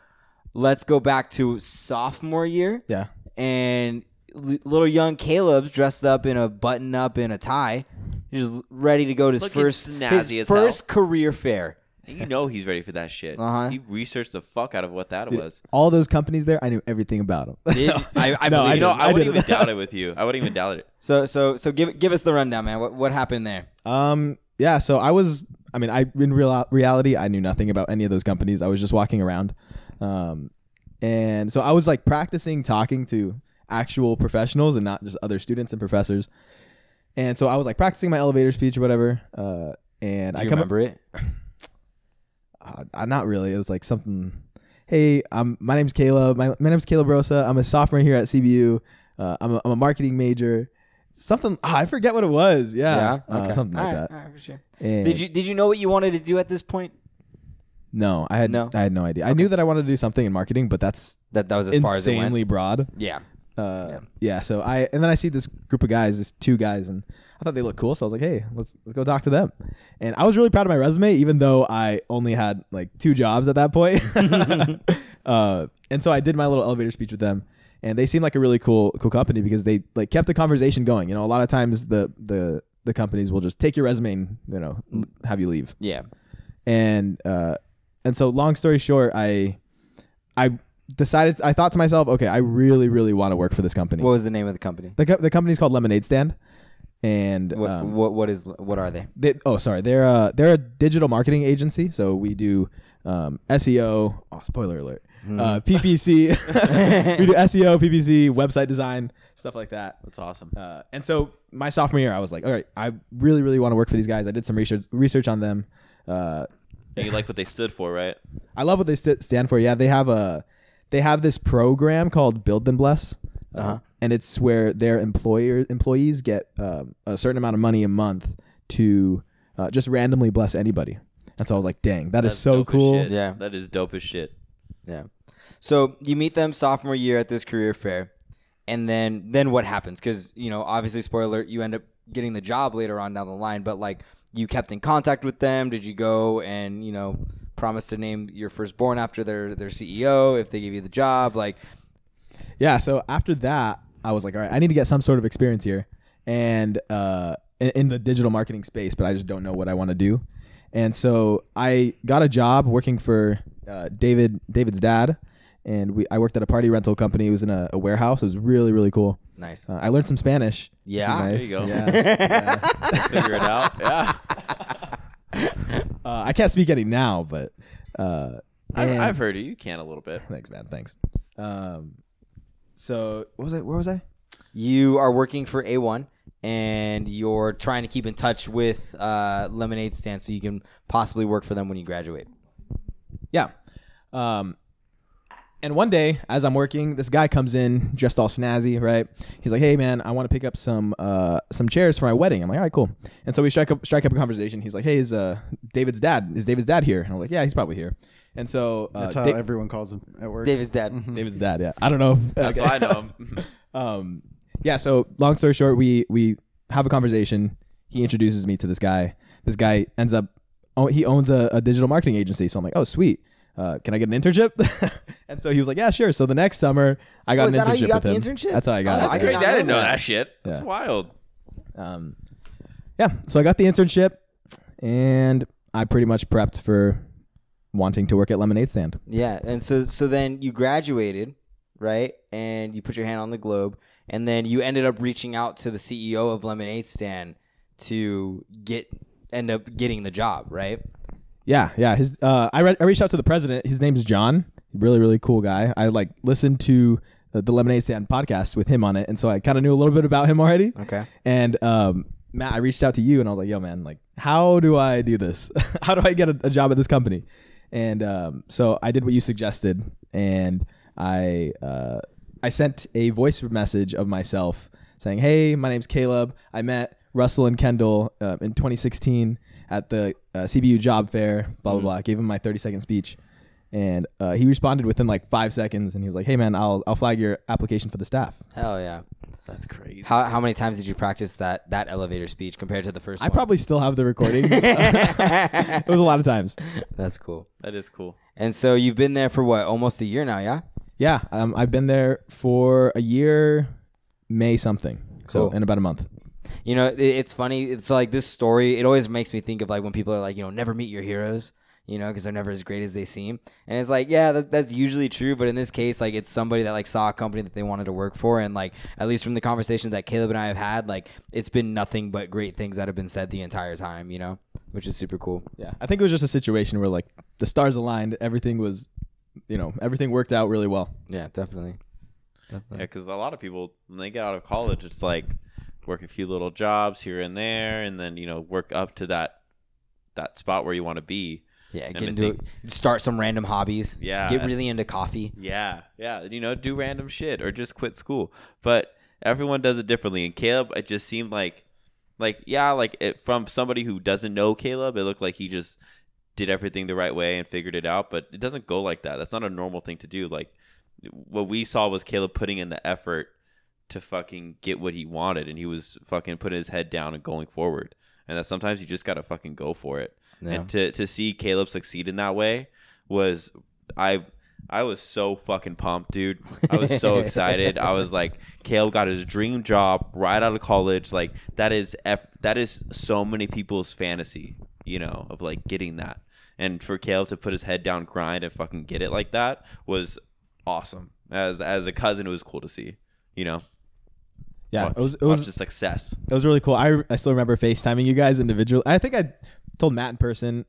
let's go back to sophomore year Yeah. and l- little young Caleb's dressed up in a button up and a tie. He's just ready to go to his Looking first his as hell. first career fair. And you know he's ready for that shit. Uh-huh. He researched the fuck out of what that was. All those companies there, I knew everything about them. Did you? [LAUGHS] I, I No, believe I You know, it. I, wouldn't didn't. even doubt it [LAUGHS] with you. I wouldn't even doubt it. So so so give give us the rundown, man. What what happened there? Um, yeah, so I was, I mean, I in real reality, I knew nothing about any of those companies. I was just walking around, um, and so I was like practicing talking to actual professionals and not just other students and professors. And so I was like practicing my elevator speech or whatever. Uh, and Do I you come remember it? [SIGHS] uh, uh, not really. It was like something. Hey, I'm my name's Caleb. My my name's Caleb Rosa. I'm a sophomore here at CBU. Uh, I'm a, I'm a marketing major. Something ah, I forget what it was. Yeah, uh, something like All right, that. all right, for sure. And- Did you did you know what you wanted to do at this point? No, I had No? I had no idea. I knew that I wanted to do something in marketing, but that's That that was as far as it insanely went. broad. Yeah. Uh, Yeah. yeah. So I and then I see this group of guys, this two guys, and I thought they looked cool. So I was like, hey, let's let's go talk to them. And I was really proud of my resume, even though I only had like two jobs at that point. [LAUGHS] [LAUGHS] uh, and so I did my little elevator speech with them, and they seemed like a really cool cool company because they like kept the conversation going. You know, a lot of times the the the companies will just take your resume and you know have you leave Yeah. and uh, and so long story short, I I decided I thought to myself, okay, I really really want to work for this company. What was the name of the company? the co- the company's called Lemonade Stand, and What um, what what is what are they? they, oh sorry, they're uh they're a digital marketing agency, so we do um, SEO. Oh, spoiler alert. Hmm. Uh, PPC, [LAUGHS] we do SEO, PPC, website design, stuff like that. That's awesome. Uh, and so my sophomore year, I was like, all right, I really, really want to work for these guys. I did some research research on them. Uh, And you like what they stood for, right? I love what they st- stand for. Yeah, they have a they have this program called Build Them Bless, uh, Uh-huh. and it's where their employer employees get um, a certain amount of money a month to uh, just randomly bless anybody. And so I was like, dang, that is That's so cool. shit. Yeah. That is dope as shit. Yeah. So you meet them sophomore year at this career fair, and then then what happens? Because you know, obviously, spoiler, alert, you end up getting the job later on down the line, but like you kept in contact with them. Did you go and you know promise to name your firstborn after their their CEO if they give you the job? Like, Yeah. So after that, I was like, all right, I need to get some sort of experience here, and uh, in, in the digital marketing space, but I just don't know what I want to do. And so I got a job working for uh, David David's dad, and we I worked at a party rental company. It was in a, a warehouse. It was really really cool. nice. Uh, I learned some Spanish. Yeah. was There you go. Yeah. [LAUGHS] Figure it out. Yeah. Uh, I can't speak any now, but uh, I've, and- I've heard it. You can a little bit. Thanks, man. Thanks. Um, so what was I? Where was I? you are working for A1 and you're trying to keep in touch with uh, Lemonade Stand so you can possibly work for them when you graduate. Yeah. Um, and one day, as I'm working, this guy comes in dressed all snazzy, right? He's like, "Hey, man, I want to pick up some uh, some chairs for my wedding." I'm like, "All right, cool." And so we strike up strike up a conversation. He's like, "Hey, is uh David's dad? Is David's dad here?" And I'm like, "Yeah, he's probably here." And so uh, That's how Da- everyone calls him at work. David's dad. David's dad. Yeah, I don't know. if- [LAUGHS] That's okay. why I know him. [LAUGHS] um, yeah. So long story short, we we have a conversation. He introduces me to this guy. This guy ends up oh, he owns a, a digital marketing agency. So I'm like, oh sweet. Uh, can I get an internship? [LAUGHS] and so he was like, yeah, sure. So the next summer, I got Oh, an is that how internship you got with the internship? That's how I got Oh, it. That's I didn't I know didn't know that. that shit. That's Yeah. wild. Um, yeah. So I got the internship, and I pretty much prepped for wanting to work at Lemonade Stand. Yeah, and so so then you graduated, right? And you put your hand on the globe, and then you ended up reaching out to the CEO of Lemonade Stand to get end up getting the job, right? Yeah, yeah. His uh, I, re- I reached out to the president. His name's John. Really, really cool guy. I like listened to the, the Lemonade Stand podcast with him on it, and so I kind of knew a little bit about him already. Okay. And um, Matt, I reached out to you, and I was like, "Yo, man, like, how do I do this? [LAUGHS] how do I get a, a job at this company?" And um, so I did what you suggested, and I uh, I sent a voice message of myself saying, "Hey, my name's Caleb. I met Russell and Kendall uh, in 2016 at the uh, CBU job fair. Blah blah blah. I gave him my 30 second speech." And uh, he responded within like five seconds, and he was like, "Hey man, I'll I'll flag your application for the staff." Hell yeah. That's crazy. How how many times did you practice that that elevator speech compared to the first I one? probably still have the recording. [LAUGHS] [LAUGHS] it was a lot of times. That's cool. That is cool. And so you've been there for what? Almost a year now, yeah? Yeah, um, I've been there for a year, May something. So Cool. in about a month. You know, it, it's funny. It's like this story. It always makes me think of like when people are like, you know, never meet your heroes. You know, because they're never as great as they seem. And it's like, yeah, that, that's usually true. But in this case, like, it's somebody that like saw a company that they wanted to work for, and like, at least from the conversations that Caleb and I have had, like, it's been nothing but great things that have been said the entire time. You know, which is super cool. Yeah, I think it was just a situation where like the stars aligned, everything was, you know, everything worked out really well. Yeah, definitely. Yeah, Definitely. because a lot of people when they get out of college, it's like work a few little jobs here and there, and then you know work up to that that spot where you want to be. Yeah, get into think- Start some random hobbies. Yeah. Get really into coffee. Yeah, yeah, you know, do random shit or just quit school. But everyone does it differently. And Caleb, it just seemed like, like yeah, like it, from somebody who doesn't know Caleb, it looked like he just did everything the right way and figured it out. But it doesn't go like that. That's not a normal thing to do. Like what we saw was Caleb putting in the effort to fucking get what he wanted, and he was fucking putting his head down and going forward. And that sometimes you just gotta fucking go for it. Yeah. And to to see Caleb succeed in that way was I I was so fucking pumped, dude. I was so [LAUGHS] excited. I was like, Caleb got his dream job right out of college. Like that is F- that is so many people's fantasy, you know, of like getting that. And for Caleb to put his head down, grind, and fucking get it like that was awesome. As as a cousin, it was cool to see. You know, Yeah, watch, it was it was the success. it was really cool. I I still remember FaceTiming you guys individually. I think I told Matt in person.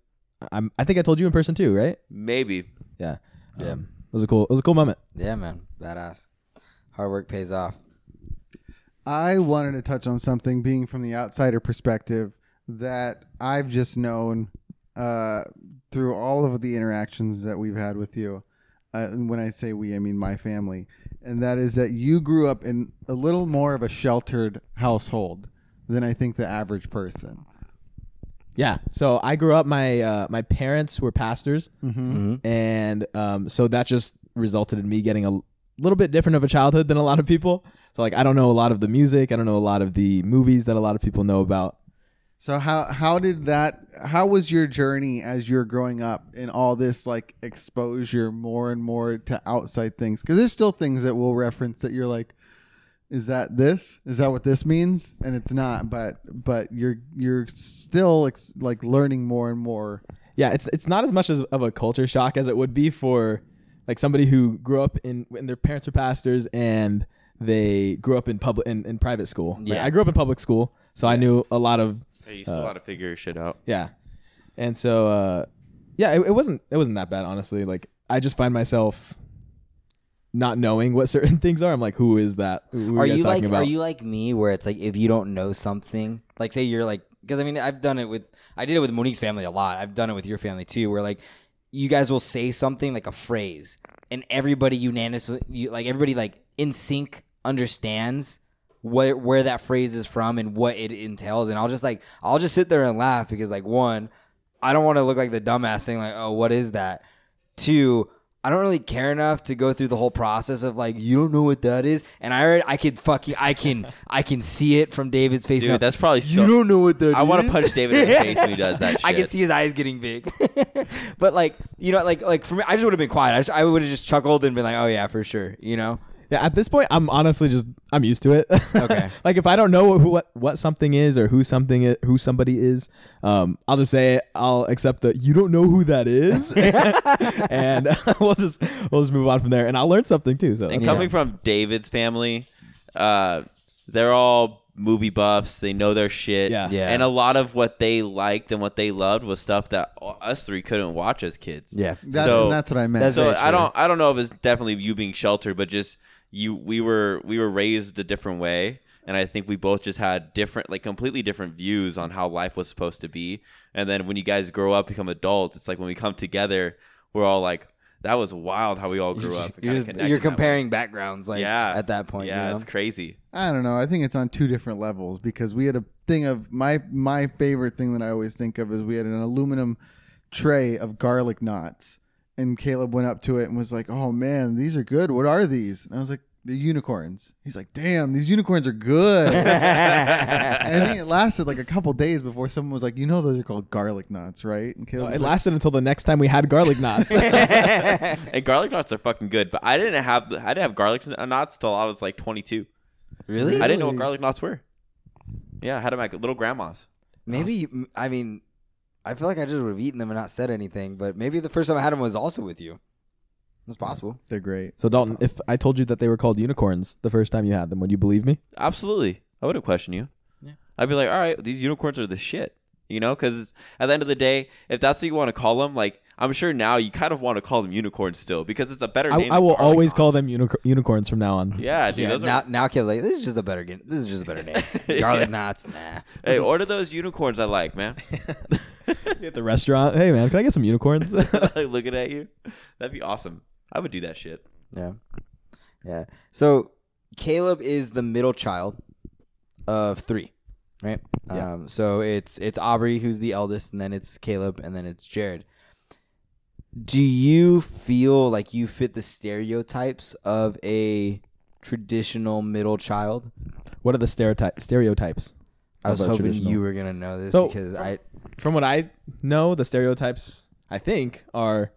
I'm, I think I told you in person too, right? Maybe Yeah. Yeah. Um, it was a cool. It was a cool moment. Yeah, man. Badass. Hard work pays off. I wanted to touch on something, being from the outsider perspective, that I've just known uh, through all of the interactions that we've had with you. Uh, when I say we, I mean my family, and that is that you grew up in a little more of a sheltered household than I think the average person. Yeah. So I grew up. My uh, my parents were pastors, Mm-hmm. and um, so that just resulted in me getting a little bit different of a childhood than a lot of people. So like I don't know a lot of the music. I don't know a lot of the movies that a lot of people know about. So how how did that how was your journey as you're growing up in all this like exposure more and more to outside things? Because there's still things that we'll reference that you're like, is that this? Is that what this means? And it's not, but but you're you're still ex- like learning more and more. Yeah, it's it's not as much as of a culture shock as it would be for like somebody who grew up in when their parents were pastors and they grew up in public in, in private school. Like, Yeah. I grew up in public school, so I knew a lot of Hey, you still got to figure your shit out. Yeah. And so uh yeah, it, it wasn't it wasn't that bad honestly. Like I just find myself not knowing what [LAUGHS] certain things are. I'm like, who is that? Who are guys you talking like about? are you like me where it's like if you don't know something like say you're like because i mean i've done it with i did it with monique's family a lot i've done it with your family too where like you guys will say something like a phrase and everybody unanimously you, like everybody like in sync understands where where that phrase is from and what it entails and i'll just like i'll just sit there and laugh because like one i don't want to look like the dumbass saying like oh what is that two I don't really care enough to go through the whole process of like you don't know what that is, and I already I could fucking I can [LAUGHS] I can see it from David's face. Dude, now. that's probably you so. don't know what that I want to punch David in the face when he does that shit. [LAUGHS] I can see his eyes getting big, [LAUGHS] but like you know, like like for me, I just would have been quiet. I, just, I would have just chuckled and been like, "Oh yeah, for sure," you know. Yeah, at this point I'm honestly just I'm used to it. Okay. [LAUGHS] like if I don't know who, what what something is or who something is, who somebody is, um I'll just say it. I'll accept that you don't know who that is. [LAUGHS] [LAUGHS] and we'll just we'll just move on from there and I'll learn something too. So And that's coming from David's family, uh, they're all movie buffs. They know their shit. Yeah. Yeah. And a lot of what they liked and what they loved was stuff that us three couldn't watch as kids. Yeah, That, So- that's what I meant. So I don't I don't know if it's definitely you being sheltered, but just you we were we were raised a different way. And I think we both just had different, like completely different views on how life was supposed to be. And then when you guys grow up, become adults, it's like when we come together, we're all like, "That was wild how we all grew up." and You're, kinda just, connected you're that comparing backgrounds, like yeah, at that point. Yeah, you know? it's crazy. I don't know. I think it's on two different levels because we had a thing of my my favorite thing that I always think of is we had an aluminum tray of garlic knots, and Caleb went up to it and was like, "Oh man, these are good. What are these?" And I was like, "They're unicorns." He's like, "Damn, these unicorns are good." [LAUGHS] and I think it lasted like a couple days before someone was like, "You know, those are called garlic knots, right?" And Caleb, it was like, lasted until the next time we had garlic knots. [LAUGHS] and garlic knots are fucking good, but I didn't have I didn't have garlic uh, knots till I was like 22. really? I didn't know what Really? garlic knots were. Yeah, I had them at little grandma's. Maybe I mean, I feel like I just would have eaten them and not said anything. But maybe the first time I had them was also with you. It's possible. "They're great." so Dalton, if I told you that they were called unicorns the first time you had them, would you believe me? Absolutely, I wouldn't question you. Yeah. I'd be like, all right, these unicorns are the shit. You know, because at the end of the day, if that's what you want to call them, like I'm sure now you kind of want to call them unicorns still because it's a better name. I than will garlic always call them unic- unicorns from now on. Yeah, dude. Yeah, those now are, now Kev's like, this is just a better game. This is just a better name. [LAUGHS] Garlic knots, nah. hey, order those unicorns I like, man. [LAUGHS] [LAUGHS] At the restaurant, hey man, can I get some unicorns? like looking at you, that'd be awesome. I would do that shit. Yeah, yeah. So Caleb is the middle child of three, right? Yeah. Um, so it's it's Aubrey who's the eldest, and then it's Caleb, and then it's Jared. Do you feel like you fit the stereotypes of a traditional middle child? what are the stereotype stereotypes? I was hoping you were gonna know this So- because I From what I know, the stereotypes I think are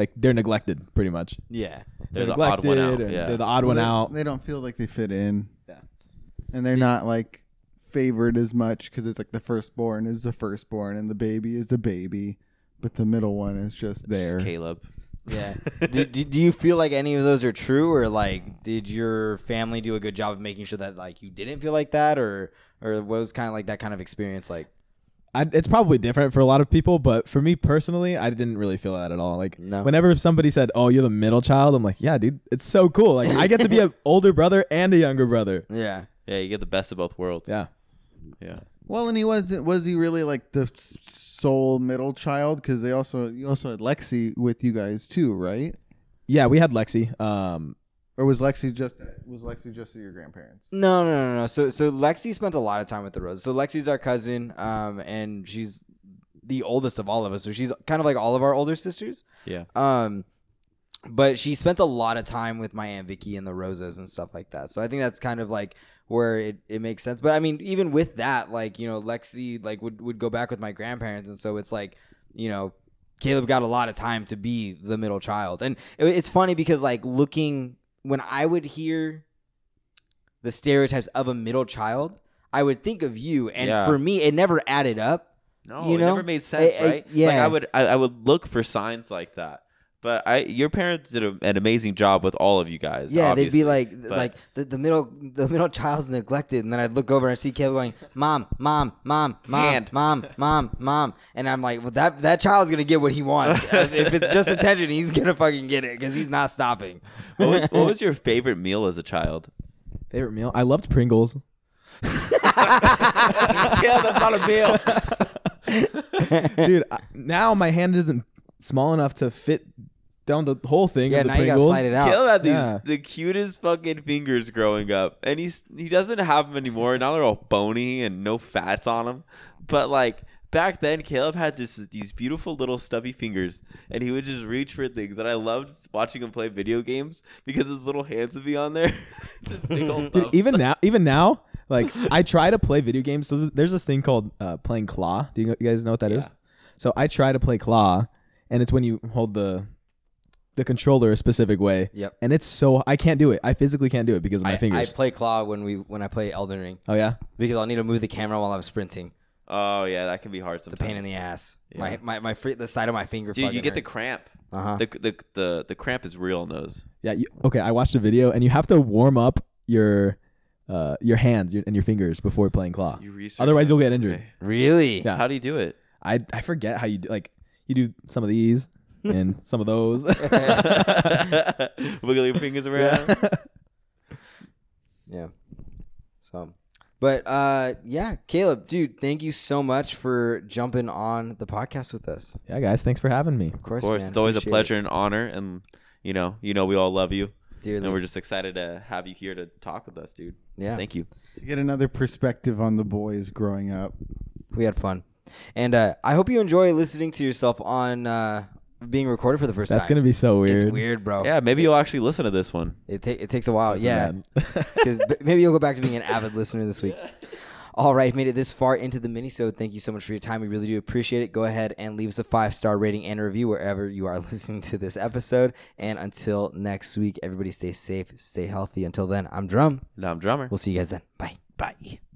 like they're neglected pretty much. yeah They're the odd one out. or Yeah. They're the odd one they, out. They don't feel like they fit in. Yeah. And they're not like favored as much because it's like the firstborn is the firstborn and the baby is the baby, but the middle one is just there. Just Caleb. yeah. [LAUGHS] do, do, do you feel like any of those are true, or like did your family do a good job of making sure that like you didn't feel like that, or or what was kind of like that kind of experience like? I, it's probably different for a lot of people, but for me personally, I didn't really feel that at all. Like No. whenever somebody said, "Oh, you're the middle child," I'm like, "Yeah, dude, it's so cool. Like I get to be an [LAUGHS] older brother and a younger brother." Yeah. Yeah, you get the best of both worlds. Yeah. Yeah. Well, and he wasn't. Was he really like the s- sole middle child? Because they also you also had Lexi with you guys too, right? Yeah, we had Lexi. Um, Or was Lexi just was Lexi just your grandparents? No, no, no, no. So so Lexi spent a lot of time with the Rose. So Lexi's our cousin, um, and she's the oldest of all of us. So she's kind of like all of our older sisters. Yeah. Um, but she spent a lot of time with my aunt Vicky and the Rosas and stuff like that. So I think that's kind of like where it, it makes sense. But I mean, even with that, like you know, Lexi like would would go back with my grandparents, and so it's like you know. Caleb got a lot of time to be the middle child. And it- it's funny because like looking when I would hear the stereotypes of a middle child, I would think of you and Yeah. for me it never added up. No, You it never made sense, I- I- right? Like yeah. I would, I, I would look for signs like that. But I, your parents did a, an amazing job with all of you guys. Yeah, they'd be like But- like the, the middle the middle child's neglected and then I'd look over and see Caleb going, Mom, Mom, Mom, Mom, Hand. Mom, Mom, Mom and I'm like, Well that that child's gonna get what he wants. [LAUGHS] if it's just attention, he's gonna fucking get it because he's not stopping. what was, what was [LAUGHS] your favorite meal as a child? Favorite meal? I loved Pringles. [LAUGHS] yeah, that's not a meal. Dude, I, now my hand isn't small enough to fit down the whole thing Yeah, of the now you gotta slide it out. Caleb had these Yeah. the cutest fucking fingers growing up, and he's he doesn't have them anymore. Now they're all bony and no fats on them. But like back then, Caleb had just these beautiful little stubby fingers, and he would just reach for things. And I loved watching him play video games because his little hands would be on there. [LAUGHS] Just big old Dude, thumbs. even now, even now, like [LAUGHS] I try to play video games. So there's this thing called uh, playing Claw. Do you, you guys know what that is? Yeah. So I try to play Claw, and it's when you hold the the controller a specific way. Yep. And it's so I can't do it. I physically can't do it because of my I, I play claw when we when I play Elden Ring oh yeah. because I'll need to move the camera while I'm sprinting. oh yeah, that can be hard It's a sometimes. pain in the ass. Yeah. My my my fr- the side of my finger. Dude, you fucking get the hurts. cramp. Uh-huh. The, the the the cramp is real in those. Yeah. You, okay. I watched a video, and you have to warm up your uh, your hands your, and your fingers before playing Claw. You research Otherwise, that? you'll get injured. Okay. Really? Yeah. How do you do it? I I forget how you do. Like you do some of these and [LAUGHS] some of those. [LAUGHS] Wiggle your [LAUGHS] fingers around. Yeah. So, but uh, yeah, Caleb, dude, thank you so much for jumping on the podcast with us. yeah, guys. Thanks for having me. Of course, Of course, man, it's always a appreciate pleasure and honor, and you know, you know, we all love you, it. dearly. and we're just excited to have you here to talk with us, dude. yeah, Thank you. To get another perspective on the boys growing up. we had fun, and uh, I hope you enjoy listening to yourself on uh, being recorded for the first That's time. gonna be so weird. It's weird, bro. Yeah, maybe you'll actually listen to this one. It, ta- it takes a while. Yeah, because [LAUGHS] maybe you'll go back to being an avid listener this week. All right, made it this far into the mini-sode. Thank you so much for your time. We really do appreciate it. Go ahead and leave us a five-star rating and review wherever you are [LAUGHS] listening to this episode. And until next week, everybody stay safe, stay healthy. Until then, I'm Drum. Now I'm drummer. We'll see you guys then. Bye. Bye.